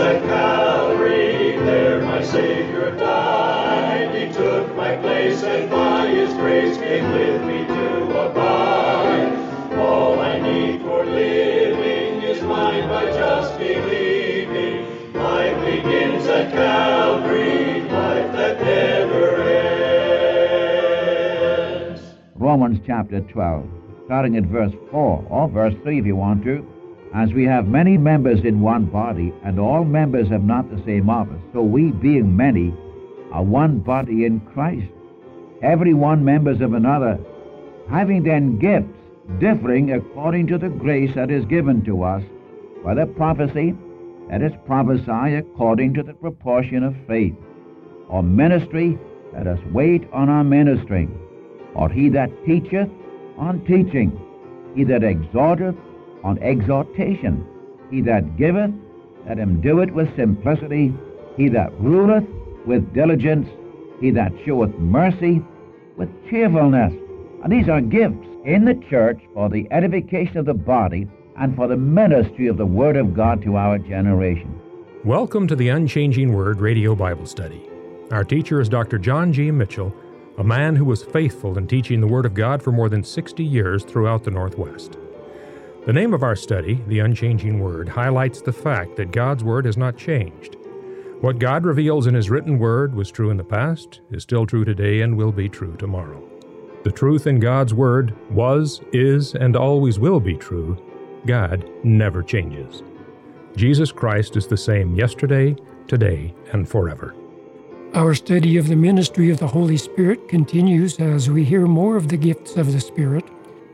at Calvary, there my Savior died. He took my place, and by His grace came with me to abide. All I need for living is mine by just believing. Life begins at Calvary, life that never ends. Romans chapter 12, starting at verse 4, or verse 3 if you want to. As we have many members in one body, and all members have not the same office, so we, being many, are one body in Christ, every one members of another, having then gifts differing according to the grace that is given to us, whether prophecy, let us prophesy according to the proportion of faith, or ministry, let us wait on our ministering, or he that teacheth, on teaching, he that exhorteth, on exhortation, he that giveth, let him do it with simplicity, he that ruleth, with diligence, he that showeth mercy, with cheerfulness. And these are gifts in the church for the edification of the body and for the ministry of the Word of God to our generation. Welcome to the Unchanging Word Radio Bible Study. Our teacher is Dr. John G. Mitchell, a man who was faithful in teaching the Word of God for more than 60 years throughout the Northwest. The name of our study, The Unchanging Word, highlights the fact that God's Word has not changed. What God reveals in His written Word was true in the past, is still true today, and will be true tomorrow. The truth in God's Word was, is, and always will be true. God never changes. Jesus Christ is the same yesterday, today, and forever. Our study of the ministry of the Holy Spirit continues as we hear more of the gifts of the Spirit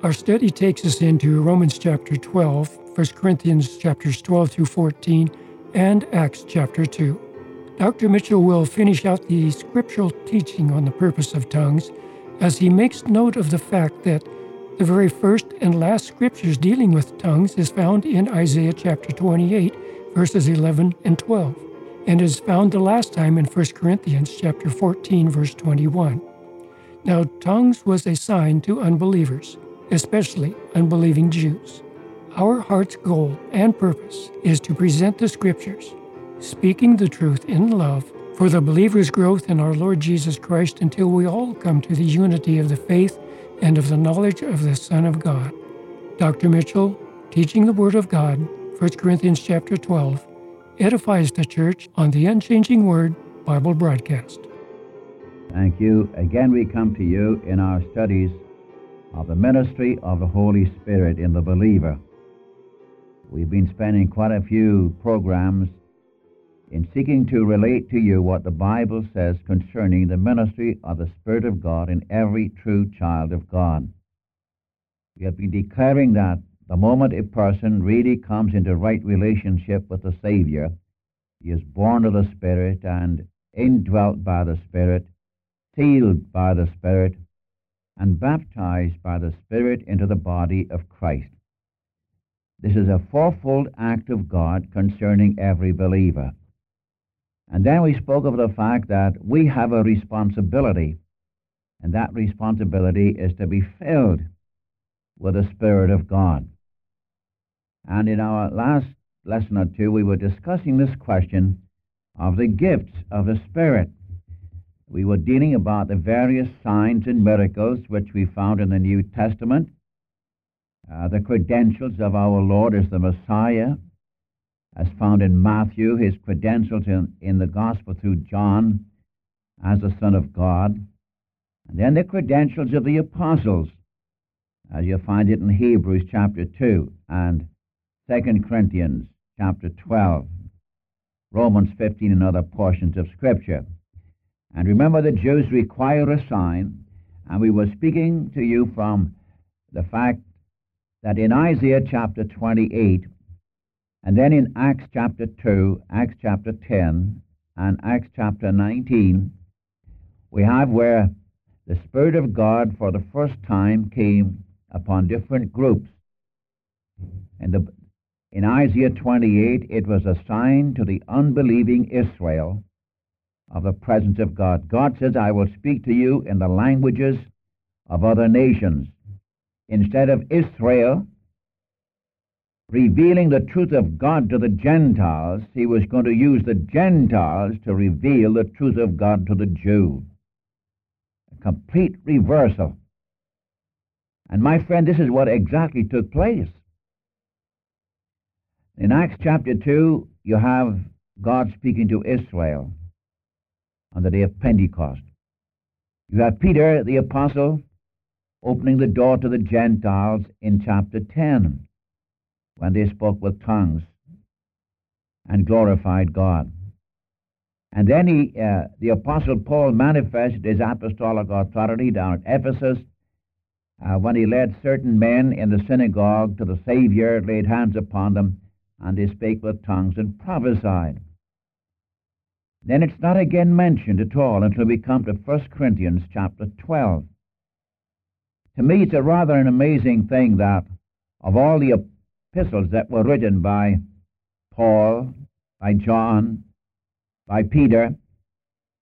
our study takes us into Romans chapter 12, 1 Corinthians chapters 12 through 14, and Acts chapter 2. Dr. Mitchell will finish out the scriptural teaching on the purpose of tongues as he makes note of the fact that the very first and last scriptures dealing with tongues is found in Isaiah chapter 28, verses 11 and 12, and is found the last time in 1 Corinthians chapter 14, verse 21. Now, tongues was a sign to unbelievers especially unbelieving Jews. Our heart's goal and purpose is to present the Scriptures, speaking the truth in love for the believer's growth in our Lord Jesus Christ until we all come to the unity of the faith and of the knowledge of the Son of God. Dr. Mitchell, teaching the Word of God, 1 Corinthians chapter 12, edifies the church on the Unchanging Word Bible broadcast. Thank you. Again, we come to you in our studies of the ministry of the Holy Spirit in the believer. We've been spending quite a few programs in seeking to relate to you what the Bible says concerning the ministry of the Spirit of God in every true child of God. We have been declaring that the moment a person really comes into right relationship with the Savior, he is born of the Spirit and indwelt by the Spirit, sealed by the Spirit, and baptized by the Spirit into the body of Christ. This is a fourfold act of God concerning every believer. And then we spoke of the fact that we have a responsibility, and that responsibility is to be filled with the Spirit of God. And in our last lesson or two, we were discussing this question of the gifts of the Spirit we were dealing about the various signs and miracles which we found in the New Testament, uh, the credentials of our Lord as the Messiah, as found in Matthew, his credentials in, in the Gospel through John as the Son of God, and then the credentials of the apostles, as you find it in Hebrews chapter 2 and 2 Corinthians chapter 12, Romans 15, and other portions of Scripture. And remember, the Jews require a sign, and we were speaking to you from the fact that in Isaiah chapter 28, and then in Acts chapter 2, Acts chapter 10, and Acts chapter 19, we have where the Spirit of God for the first time came upon different groups. And the, in Isaiah 28, it was a sign to the unbelieving Israel of the presence of God. God says, I will speak to you in the languages of other nations. Instead of Israel, revealing the truth of God to the Gentiles, he was going to use the Gentiles to reveal the truth of God to the Jew. A complete reversal. And my friend, this is what exactly took place. In Acts chapter 2, you have God speaking to Israel on the day of Pentecost. You have Peter the apostle opening the door to the Gentiles in chapter 10 when they spoke with tongues and glorified God. And then he, uh, the apostle Paul manifested his apostolic authority down at Ephesus uh, when he led certain men in the synagogue to the Savior, laid hands upon them, and they spake with tongues and prophesied. Then it's not again mentioned at all until we come to 1 Corinthians chapter 12. To me, it's a rather an amazing thing that of all the epistles that were written by Paul, by John, by Peter,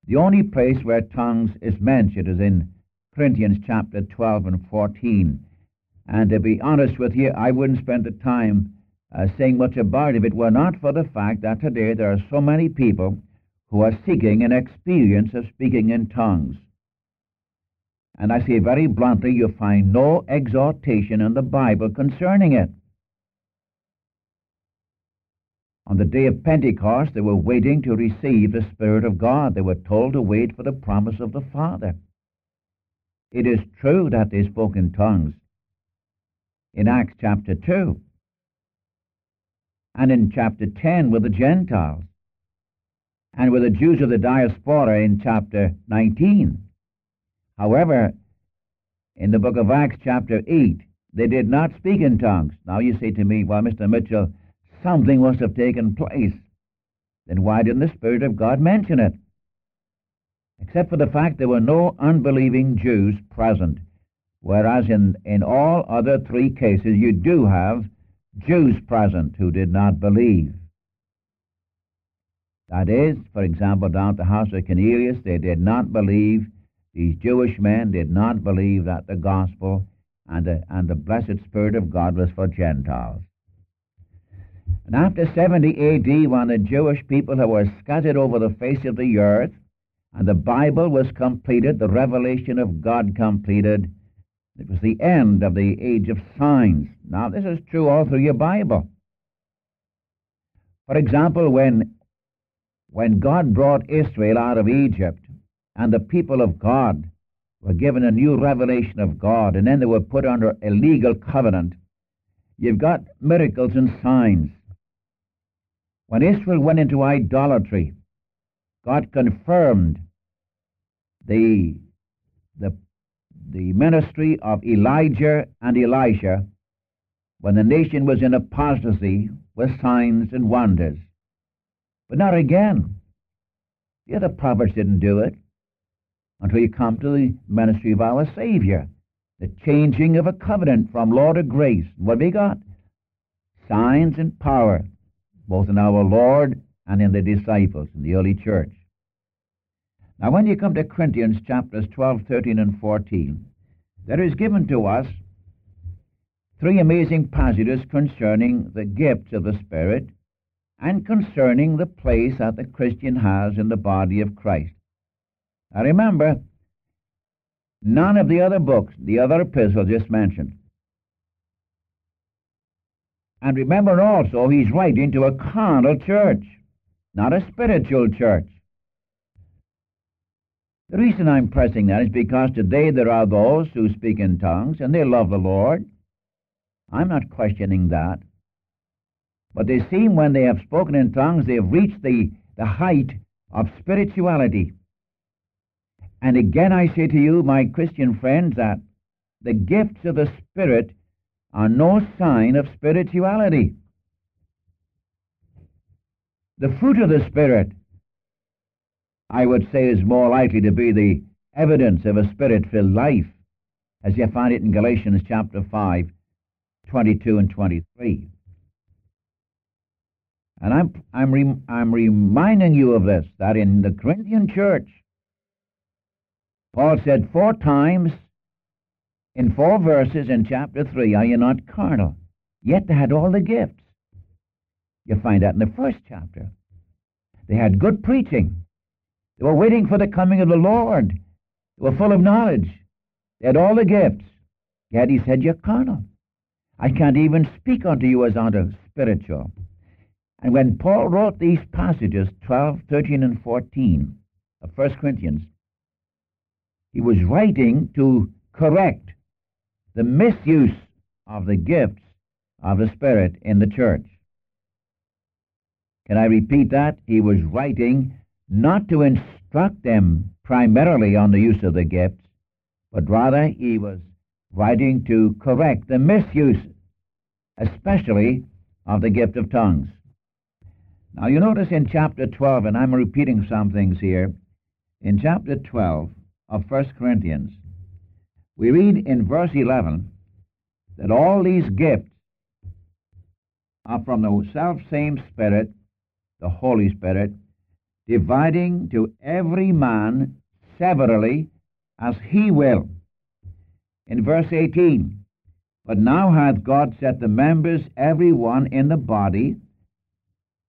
the only place where tongues is mentioned is in Corinthians chapter 12 and 14. And to be honest with you, I wouldn't spend the time uh, saying much about it if it were not for the fact that today there are so many people who are seeking an experience of speaking in tongues. And I say very bluntly, you find no exhortation in the Bible concerning it. On the day of Pentecost, they were waiting to receive the Spirit of God. They were told to wait for the promise of the Father. It is true that they spoke in tongues in Acts chapter 2 and in chapter 10 with the Gentiles and with the Jews of the diaspora in chapter 19. However, in the book of Acts, chapter 8, they did not speak in tongues. Now you say to me, well, Mr. Mitchell, something must have taken place. Then why didn't the Spirit of God mention it? Except for the fact there were no unbelieving Jews present, whereas in, in all other three cases you do have Jews present who did not believe. That is, for example, down at the house of Cornelius, they did not believe, these Jewish men did not believe that the gospel and the, and the blessed Spirit of God was for Gentiles. And after 70 AD, when the Jewish people were scattered over the face of the earth, and the Bible was completed, the revelation of God completed, it was the end of the age of signs. Now, this is true all through your Bible. For example, when when God brought Israel out of Egypt and the people of God were given a new revelation of God and then they were put under a legal covenant, you've got miracles and signs. When Israel went into idolatry, God confirmed the, the, the ministry of Elijah and Elisha when the nation was in apostasy with signs and wonders. But not again. The other prophets didn't do it until you come to the ministry of our Savior, the changing of a covenant from law to grace. What we got? Signs and power, both in our Lord and in the disciples in the early church. Now, when you come to Corinthians chapters 12, 13, and 14, there is given to us three amazing passages concerning the gifts of the Spirit and concerning the place that the Christian has in the body of Christ. Now remember, none of the other books, the other epistles just mentioned. And remember also, he's writing to a carnal church, not a spiritual church. The reason I'm pressing that is because today there are those who speak in tongues and they love the Lord. I'm not questioning that. But they seem, when they have spoken in tongues, they have reached the, the height of spirituality. And again, I say to you, my Christian friends, that the gifts of the Spirit are no sign of spirituality. The fruit of the Spirit, I would say, is more likely to be the evidence of a spirit filled life, as you find it in Galatians chapter 5, 22 and 23. And I'm, I'm, re, I'm reminding you of this, that in the Corinthian church, Paul said four times in four verses in chapter 3, Are you not carnal? Yet they had all the gifts. You find that in the first chapter. They had good preaching. They were waiting for the coming of the Lord. They were full of knowledge. They had all the gifts. Yet he said, You're carnal. I can't even speak unto you as unto spiritual. And when Paul wrote these passages, 12, 13, and 14 of 1 Corinthians, he was writing to correct the misuse of the gifts of the Spirit in the church. Can I repeat that? He was writing not to instruct them primarily on the use of the gifts, but rather he was writing to correct the misuse, especially of the gift of tongues. Now you notice in chapter 12, and I'm repeating some things here, in chapter 12 of 1 Corinthians, we read in verse 11 that all these gifts are from the self same Spirit, the Holy Spirit, dividing to every man severally as he will. In verse 18, but now hath God set the members every one in the body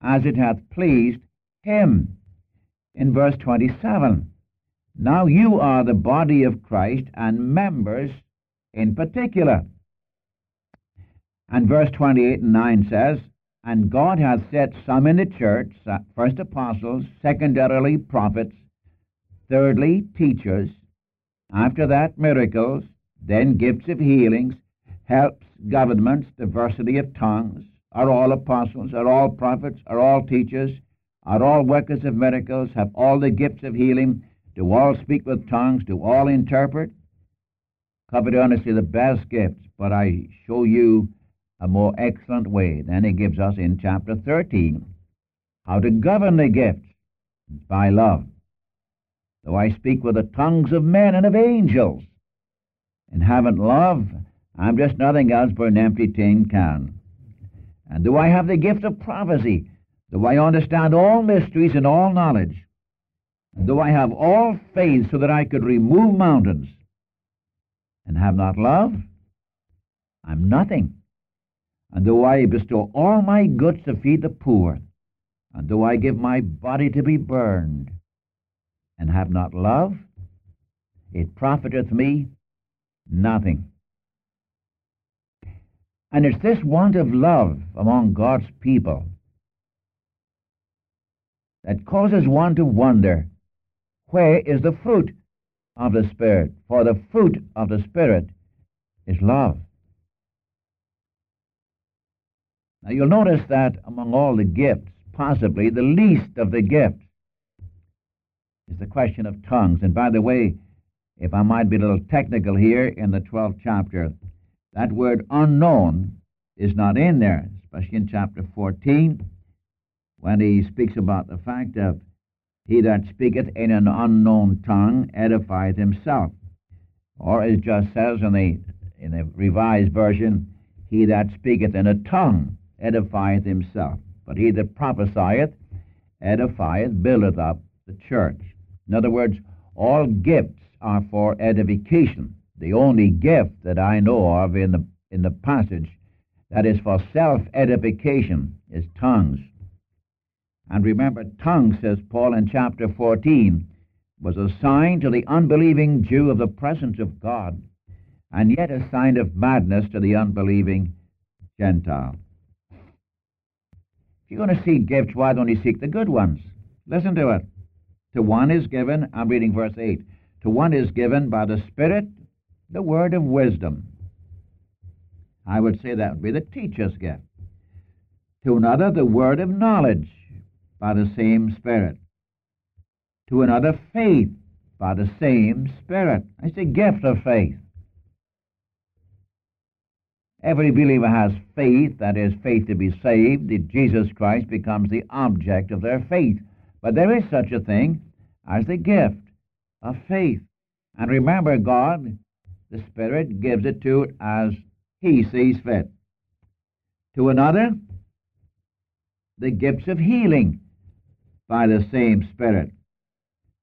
as it hath pleased him. In verse 27, now you are the body of Christ and members in particular. And verse 28 and 9 says, And God hath set some in the church, first apostles, secondarily prophets, thirdly teachers, after that miracles, then gifts of healings, helps, governments, diversity of tongues, are all apostles, are all prophets, are all teachers, are all workers of miracles, have all the gifts of healing, do all speak with tongues, do all interpret? Covered honestly the best gifts, but I show you a more excellent way than he gives us in chapter 13. How to govern the gifts by love. Though I speak with the tongues of men and of angels, and haven't love, I'm just nothing else but an empty tin can. And do I have the gift of prophecy? Do I understand all mysteries and all knowledge? And do I have all faith so that I could remove mountains and have not love? I'm nothing. And do I bestow all my goods to feed the poor? And do I give my body to be burned and have not love? It profiteth me nothing. And it's this want of love among God's people that causes one to wonder where is the fruit of the Spirit? For the fruit of the Spirit is love. Now you'll notice that among all the gifts, possibly the least of the gifts is the question of tongues. And by the way, if I might be a little technical here, in the 12th chapter, that word unknown is not in there, especially in chapter 14, when he speaks about the fact of he that speaketh in an unknown tongue edifieth himself. Or it just says in the, in the revised version, he that speaketh in a tongue edifieth himself. But he that prophesieth edifieth, buildeth up the church. In other words, all gifts are for edification. The only gift that I know of in the, in the passage that is for self edification is tongues. And remember, tongues, says Paul in chapter 14, was a sign to the unbelieving Jew of the presence of God, and yet a sign of madness to the unbelieving Gentile. If you're going to seek gifts, why don't you seek the good ones? Listen to it. To one is given, I'm reading verse 8, to one is given by the Spirit the word of wisdom. I would say that would be the teacher's gift. To another, the word of knowledge by the same Spirit. To another, faith by the same Spirit. It's a gift of faith. Every believer has faith, that is, faith to be saved. That Jesus Christ becomes the object of their faith. But there is such a thing as the gift of faith. And remember, God, the Spirit, gives it to it as He sees fit. To another, the gifts of healing by the same Spirit.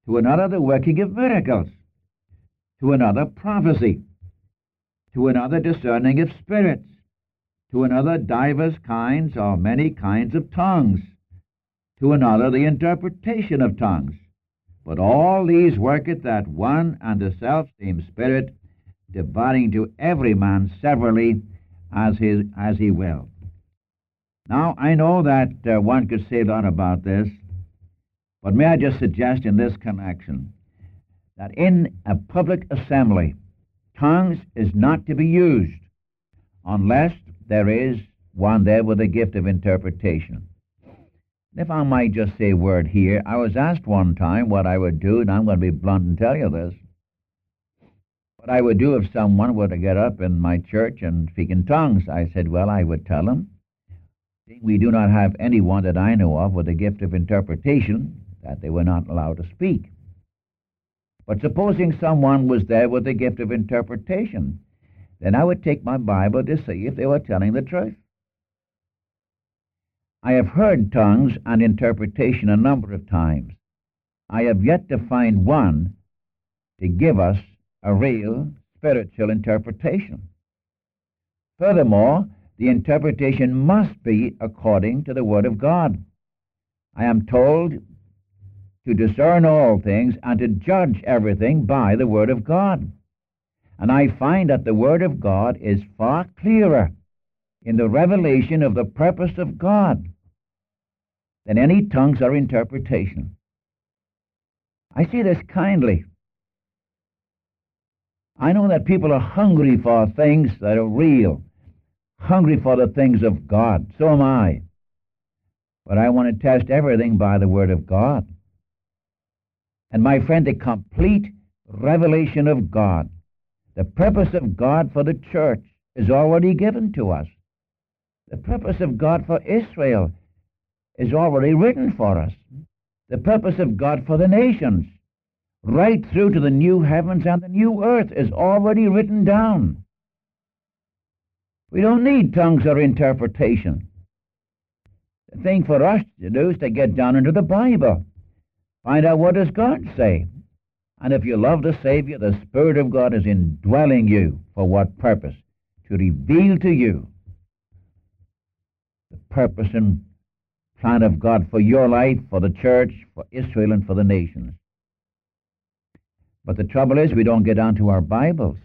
To another, the working of miracles. To another, prophecy. To another, discerning of spirits. to another divers kinds or many kinds of tongues, to another the interpretation of tongues. But all these worketh that one and the self same Spirit, dividing to every man severally as, his, as he will. Now, I know that uh, one could say a lot about this, but may I just suggest in this connection that in a public assembly, tongues is not to be used unless there is one there with a gift of interpretation. If I might just say a word here, I was asked one time what I would do, and I'm going to be blunt and tell you this. What I would do if someone were to get up in my church and speak in tongues. I said, well, I would tell them, we do not have anyone that I know of with a gift of interpretation, that they were not allowed to speak. But supposing someone was there with a gift of interpretation, then I would take my Bible to see if they were telling the truth. I have heard tongues and interpretation a number of times. I have yet to find one to give us a real spiritual interpretation. Furthermore, the interpretation must be according to the Word of God. I am told to discern all things and to judge everything by the Word of God. And I find that the Word of God is far clearer in the revelation of the purpose of God than any tongues or interpretation. I see this kindly. I know that people are hungry for things that are real, hungry for the things of God. So am I. But I want to test everything by the Word of God. And my friend, the complete revelation of God the purpose of God for the church is already given to us. The purpose of God for Israel is already written for us. The purpose of God for the nations, right through to the new heavens and the new earth, is already written down. We don't need tongues or interpretation. The thing for us to do is to get down into the Bible. Find out what does God say. And if you love the Savior, the Spirit of God is indwelling you. For what purpose? To reveal to you the purpose and plan of God for your life, for the church, for Israel, and for the nations. But the trouble is, we don't get onto our Bibles.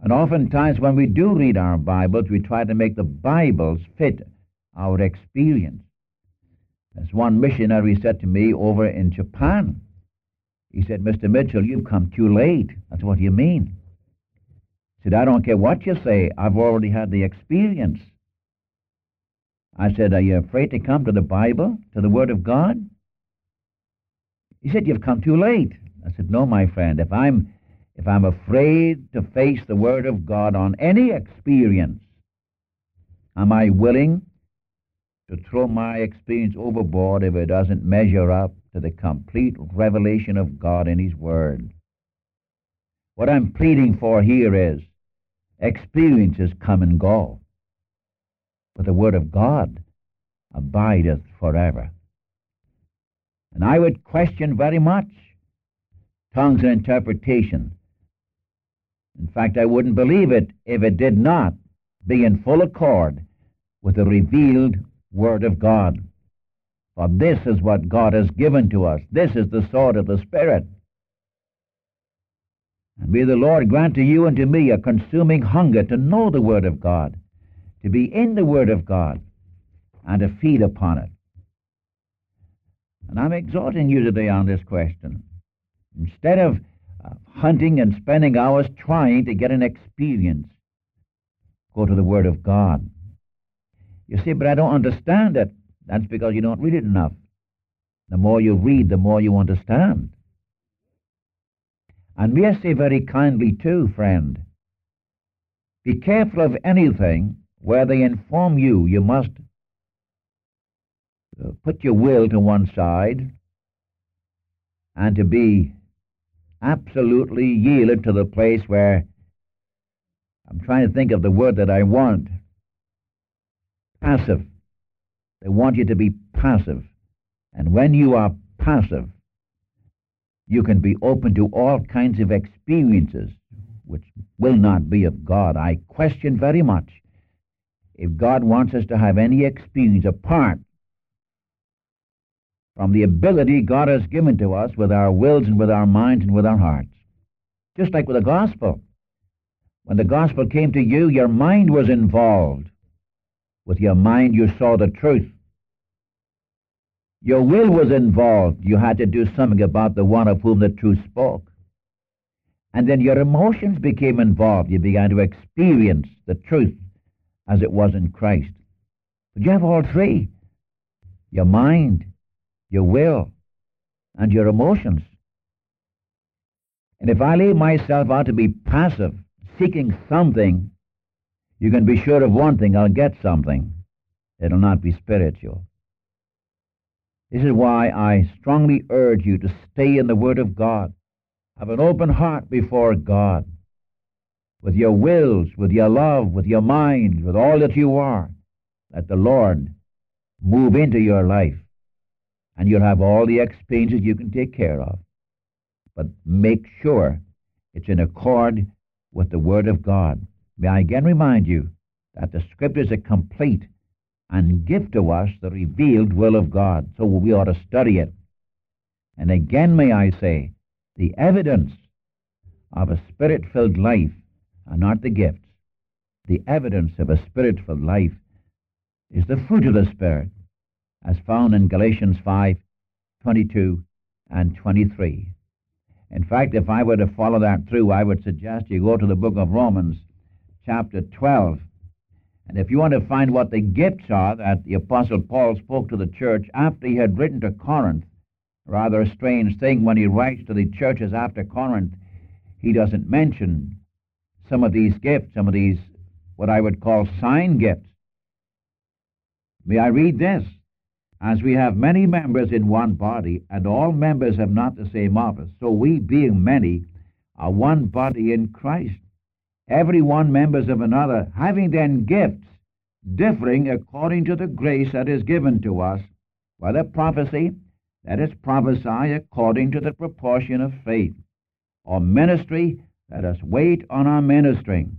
And oftentimes, when we do read our Bibles, we try to make the Bibles fit our experience. As one missionary said to me over in Japan, he said, Mr. Mitchell, you've come too late. That's what you mean. He said, I don't care what you say. I've already had the experience. I said, Are you afraid to come to the Bible, to the Word of God? He said, You've come too late. I said, No, my friend. If I'm if I'm afraid to face the Word of God on any experience, am I willing to throw my experience overboard if it doesn't measure up to the complete revelation of God in His Word. What I'm pleading for here is experiences come and go, but the Word of God abideth forever. And I would question very much tongues and interpretation. In fact, I wouldn't believe it if it did not be in full accord with the revealed Word of God. For this is what God has given to us. This is the sword of the Spirit. And may the Lord grant to you and to me a consuming hunger to know the Word of God, to be in the Word of God, and to feed upon it. And I'm exhorting you today on this question. Instead of uh, hunting and spending hours trying to get an experience, go to the Word of God. You see, but I don't understand it. That's because you don't read it enough. The more you read, the more you understand. And may I say very kindly, too, friend, be careful of anything where they inform you you must Uh, put your will to one side and to be absolutely yielded to the place where I'm trying to think of the word that I want passive. They want you to be passive. And when you are passive, you can be open to all kinds of experiences which will not be of God. I question very much if God wants us to have any experience apart from the ability God has given to us with our wills and with our minds and with our hearts. Just like with the gospel. When the gospel came to you, your mind was involved. With your mind, you saw the truth. Your will was involved. You had to do something about the one of whom the truth spoke. And then your emotions became involved. You began to experience the truth as it was in Christ. But you have all three your mind, your will, and your emotions. And if I leave myself out to be passive, seeking something, you can be sure of one thing I'll get something. It'll not be spiritual. This is why I strongly urge you to stay in the Word of God. Have an open heart before God with your wills, with your love, with your mind, with all that you are. Let the Lord move into your life, and you'll have all the experiences you can take care of. But make sure it's in accord with the Word of God. May I again remind you that the Scriptures are complete and give to us the revealed will of God, so we ought to study it. And again, may I say, the evidence of a spirit filled life are not the gifts. The evidence of a spirit filled life is the fruit of the Spirit, as found in Galatians 5 22 and 23. In fact, if I were to follow that through, I would suggest you go to the book of Romans, chapter 12. And if you want to find what the gifts are that the Apostle Paul spoke to the church after he had written to Corinth, rather a strange thing when he writes to the churches after Corinth, he doesn't mention some of these gifts, some of these, what I would call sign gifts. May I read this? As we have many members in one body, and all members have not the same office, so we, being many, are one body in Christ, every one members of another, having then gifts differing according to the grace that is given to us, whether prophecy, let us prophesy according to the proportion of faith, or ministry, let us wait on our ministering,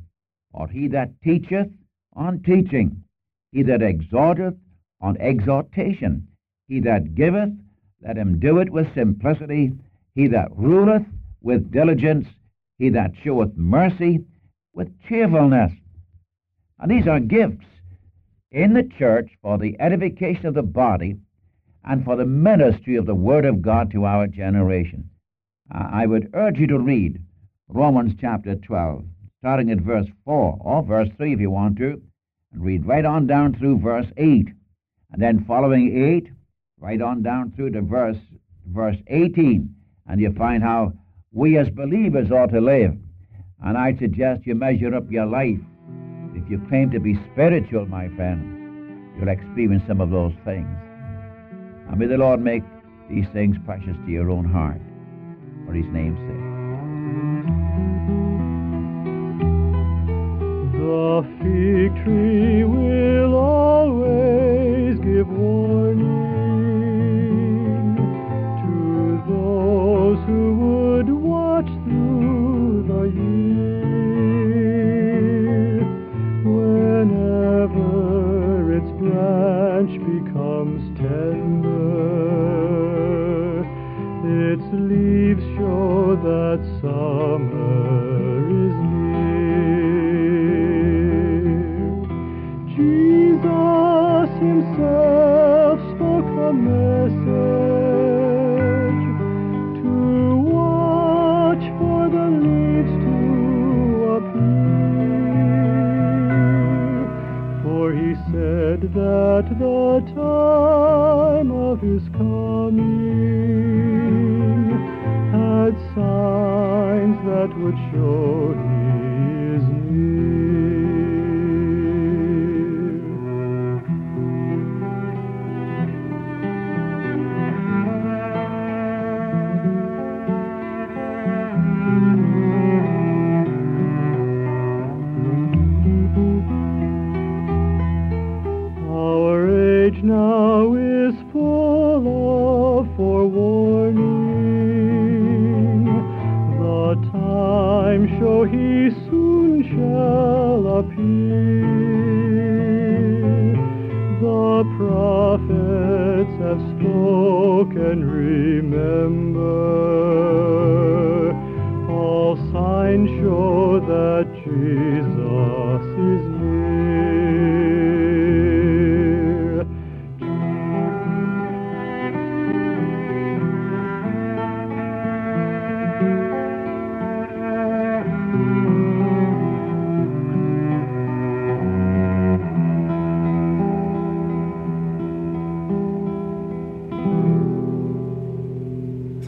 or he that teacheth on teaching, he that exhorteth on exhortation, he that giveth, let him do it with simplicity, he that ruleth with diligence, he that showeth mercy with cheerfulness. And these are gifts in the church for the edification of the body and for the ministry of the Word of God to our generation. Uh, I would urge you to read Romans chapter 12, starting at verse 4 or verse 3 if you want to, and read right on down through verse 8. And then following 8, right on down through to verse, verse 18, and you find how we as believers ought to live. And I suggest you measure up your life. If you claim to be spiritual, my friend, you'll experience some of those things. And may the Lord make these things precious to your own heart, for his name's sake. The fig tree will always give warning